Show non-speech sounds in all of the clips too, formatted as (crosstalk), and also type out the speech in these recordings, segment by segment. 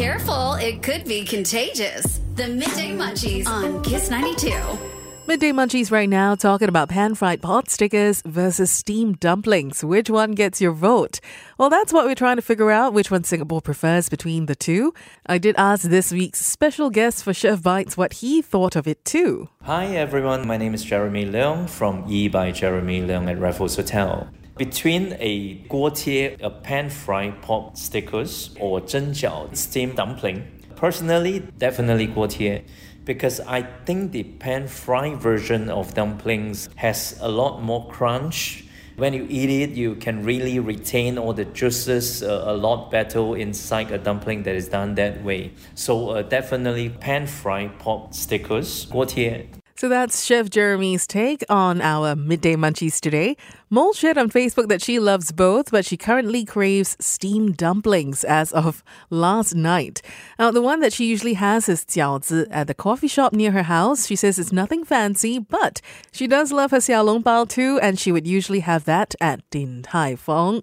Careful, it could be contagious. The Midday Munchies on Kiss 92. Midday Munchies right now talking about pan fried pot stickers versus steamed dumplings. Which one gets your vote? Well, that's what we're trying to figure out, which one Singapore prefers between the two. I did ask this week's special guest for Chef Bites what he thought of it too. Hi everyone, my name is Jeremy Leong from Yi by Jeremy Leong at Raffles Hotel. Between a guotie, a pan-fried pork stickers, or zhengjiao, steamed dumpling, personally, definitely guotie because I think the pan-fried version of dumplings has a lot more crunch. When you eat it, you can really retain all the juices uh, a lot better inside a dumpling that is done that way. So uh, definitely pan-fried pork stickers, 锅贴 So that's Chef Jeremy's take on our midday munchies today. Mole shared on Facebook that she loves both, but she currently craves steamed dumplings as of last night. Now, the one that she usually has is jiaozi at the coffee shop near her house. She says it's nothing fancy, but she does love her xiaolong bao too, and she would usually have that at Din Tai Fung.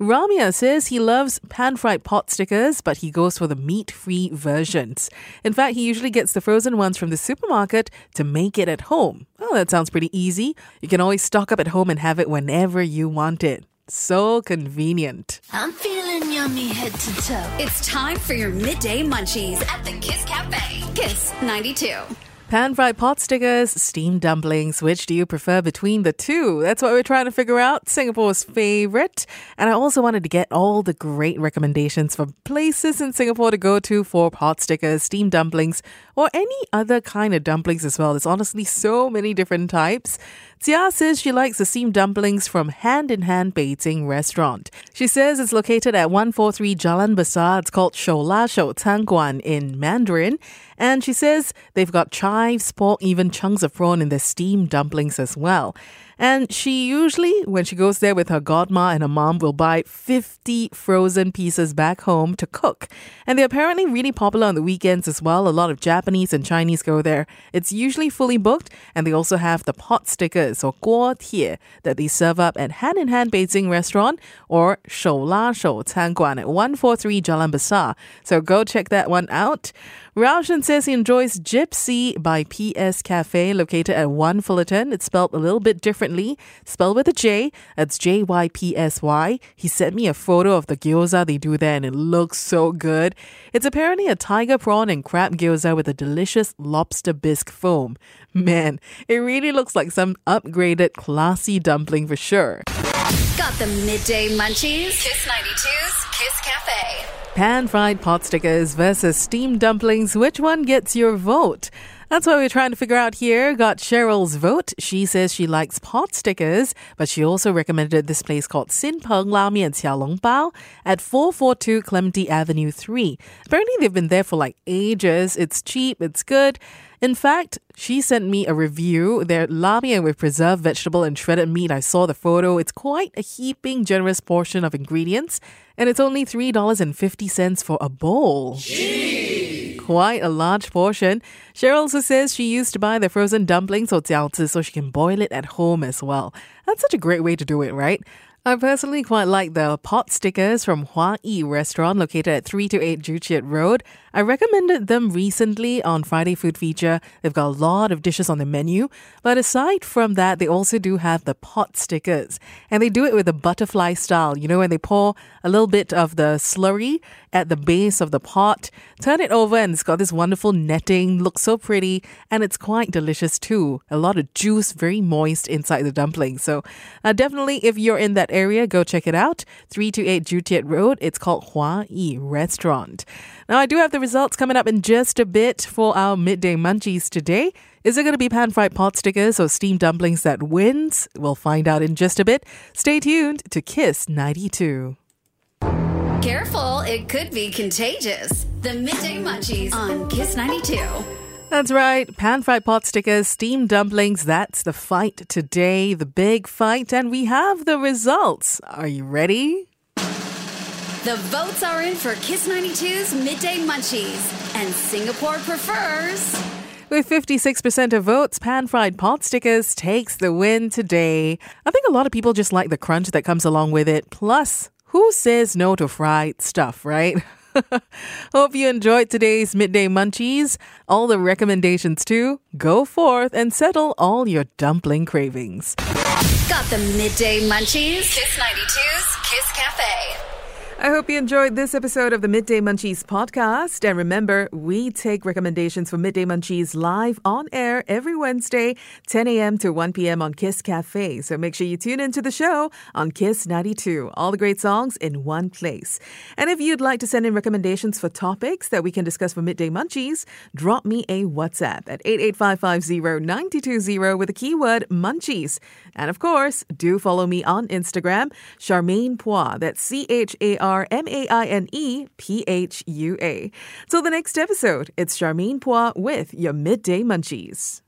Ramya says he loves pan fried pot stickers, but he goes for the meat free versions. In fact, he usually gets the frozen ones from the supermarket to make it at home. Well, that sounds pretty easy. You can always stock up at home and have it whenever you want it. So convenient. I'm feeling yummy head to toe. It's time for your Midday Munchies at the Kiss Cafe. Kiss 92. Pan fried pot stickers, steamed dumplings, which do you prefer between the two? That's what we're trying to figure out. Singapore's favorite. And I also wanted to get all the great recommendations for places in Singapore to go to for pot stickers, steamed dumplings, or any other kind of dumplings as well. There's honestly so many different types. Jia says she likes the steamed dumplings from Hand in Hand Beijing restaurant. She says it's located at 143 Jalan Besar. It's called Shou La Shou Guan in Mandarin. And she says they've got chives, pork, even chunks of prawn in their steamed dumplings as well. And she usually, when she goes there with her godma and her mom, will buy 50 frozen pieces back home to cook. And they're apparently really popular on the weekends as well. A lot of Japanese and Chinese go there. It's usually fully booked, and they also have the pot stickers or guo tie that they serve up at Hand in Hand Beijing restaurant or Shou La Shou Guan at 143 Jalan Besar. So go check that one out. Raushan says he enjoys Jypsy by PS Cafe, located at 1 Fullerton. It's spelled a little bit differently, spelled with a J. That's J Y P S Y. He sent me a photo of the gyoza they do there, and it looks so good. It's apparently a tiger prawn and crab gyoza with a delicious lobster bisque foam. Man, it really looks like some upgraded, classy dumpling for sure. Got the Midday Munchies? Kiss 92's Kiss Cafe. Pan fried pot stickers versus steamed dumplings. Which one gets your vote? That's what we're trying to figure out here. Got Cheryl's vote. She says she likes pot stickers, but she also recommended this place called Sin Peng La Mian Xiaolong Bao at 442 Clementi Avenue 3. Apparently, they've been there for like ages. It's cheap, it's good. In fact, she sent me a review. Their la mian with preserved vegetable and shredded meat. I saw the photo. It's quite a heaping, generous portion of ingredients, and it's only $3.50 for a bowl. Quite a large portion. Cheryl also says she used to buy the frozen dumplings or jiaozi so she can boil it at home as well. That's such a great way to do it, right? I personally quite like the pot stickers from Hua Yi restaurant located at 3 to 8 Joo Chiat Road. I recommended them recently on Friday Food Feature. They've got a lot of dishes on the menu. But aside from that, they also do have the pot stickers. And they do it with a butterfly style. You know, when they pour a little bit of the slurry at the base of the pot, turn it over, and it's got this wonderful netting, looks so pretty, and it's quite delicious too. A lot of juice, very moist inside the dumpling. So uh, definitely, if you're in that area, go check it out. 328 Joo Chiat Road. It's called Hua Yi Restaurant. Now, I do have the results coming up in just a bit for our midday munchies today. Is it going to be pan fried pot stickers or steamed dumplings that wins? We'll find out in just a bit. Stay tuned to Kiss 92. Careful, it could be contagious. The Midday Munchies on Kiss 92. That's right. Pan fried pot stickers, steamed dumplings. That's the fight today, the big fight. And we have the results. Are you ready? The votes are in for Kiss 92's Midday Munchies, and Singapore prefers. With 56% of votes, pan fried pot stickers takes the win today. I think a lot of people just like the crunch that comes along with it. Plus, who says no to fried stuff, right? (laughs) Hope you enjoyed today's Midday Munchies. All the recommendations too. Go forth and settle all your dumpling cravings. Got the midday munchies? Kiss 92's Kiss Cafe. I hope you enjoyed this episode of the Midday Munchies podcast. And remember, we take recommendations for Midday Munchies live on air every Wednesday, 10 a.m. to 1 p.m. on Kiss Cafe. So make sure you tune into the show on Kiss 92. All the great songs in one place. And if you'd like to send in recommendations for topics that we can discuss for Midday Munchies, drop me a WhatsApp at 88550 with the keyword munchies. And of course, do follow me on Instagram, Charmaine Phua. That's C H A R M A I N E P H U A. Till the next episode, it's Charmaine Phua with your Midday Munchies.